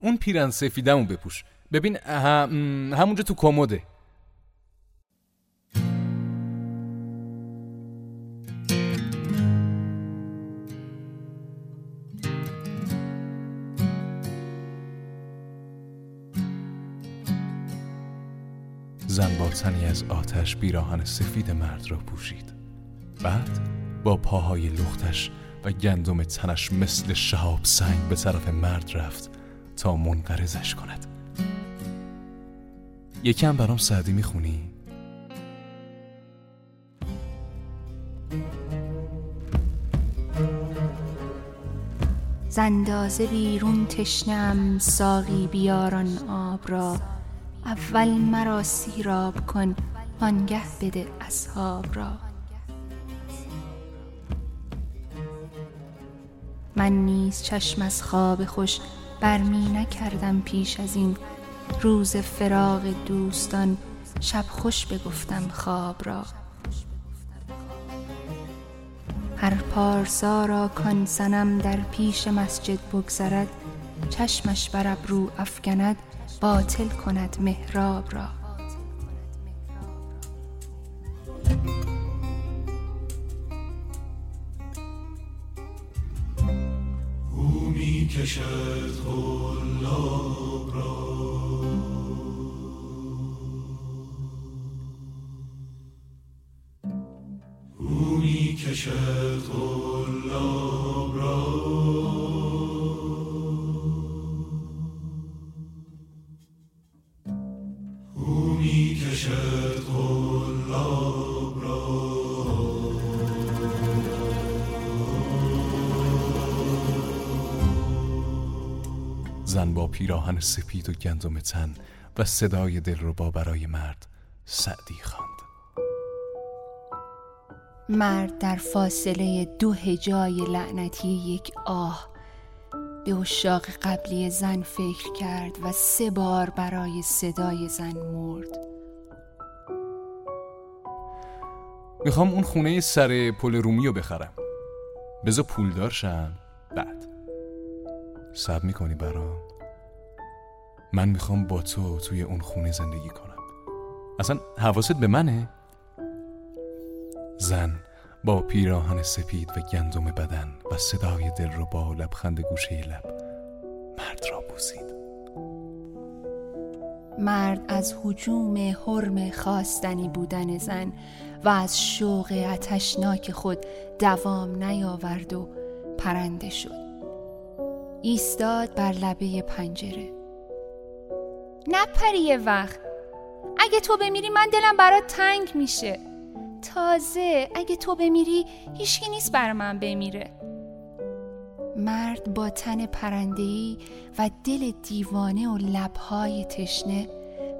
اون پیرن سفیدمو بپوش. ببین هم... همونجا تو کموده زن با تنی از آتش بیراهن سفید مرد را پوشید. بعد با پاهای لختش و گندم تنش مثل شهاب سنگ به طرف مرد رفت. تا منقرضش کند. یکم برام سعدی می‌خونی؟ زندازه بیرون تشنم ساقی بیاران آب را. اول مرا سیراب کن آنگه بده اصحاب را. من نیز چشم از خواب خوش برمی نکردم پیش از این. روز فراق دوستان شب خوش بگفتم خواب را. هر پارسا را کان سنم در پیش مسجد بگذرد چشمش بر ابرو افکند باطل کند محراب را. کشد غلاب را. او می کشد غلاب زن با پیراهن سپید و گندم تن و صدای دلربا برای مرد سعدی خواند. مرد در فاصله دو هجای لعنتی یک آه به اشاق قبلی زن فکر کرد و سه بار برای صدای زن مرد. می‌خوام اون خونه سر پل رومی رو بخرم. بذار پولدار شم. بعد سب می‌کنی برام؟ من می‌خوام با تو توی اون خونه زندگی کنم. اصلا حواست به منه؟ زن با پیراهن سپید و گندم بدن و صدای دل رو با لبخند گوشه لب مرد را بوسید. مرد از حجوم حرم خواستنی بودن زن و از شوق اتشناک خود دوام نیاورد و پرنده شد. ایستاد بر لبه پنجره. نپری یه وقت. اگه تو بمیری من دلم برات تنگ میشه. تازه اگه تو بمیری هیچکی نیست بر من بمیره. مرد با تن پرندهی و دل دیوانه و لبهای تشنه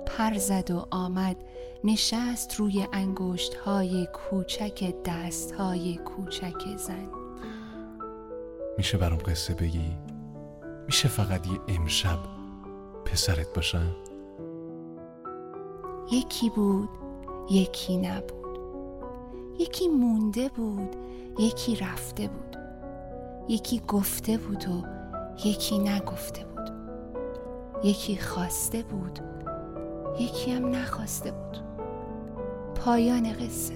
پر زد و آمد نشست روی انگشت های کوچک دست های کوچک زن. میشه برام قصه بگی؟ میشه فقط یه امشب پسرت باشم؟ یکی بود یکی نبود. یکی مونده بود یکی رفته بود. یکی گفته بود و یکی نگفته بود. یکی خواسته بود یکی هم نخواسته بود. پایان قصه.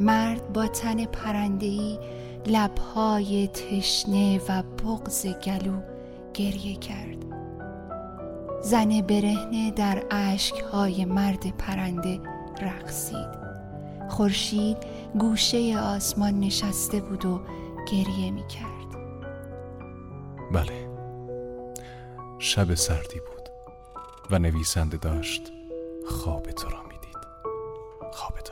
مرد با تن پرندهی لبهای تشنه و بغز گلو گریه کرد. زن برهنه در اشکهای مرد پرنده رقصید. خورشید گوشه آسمان نشسته بود و گریه می کرد بله. شب سردی بود و نویسنده داشت خواب تو را می‌دید. خواب تو.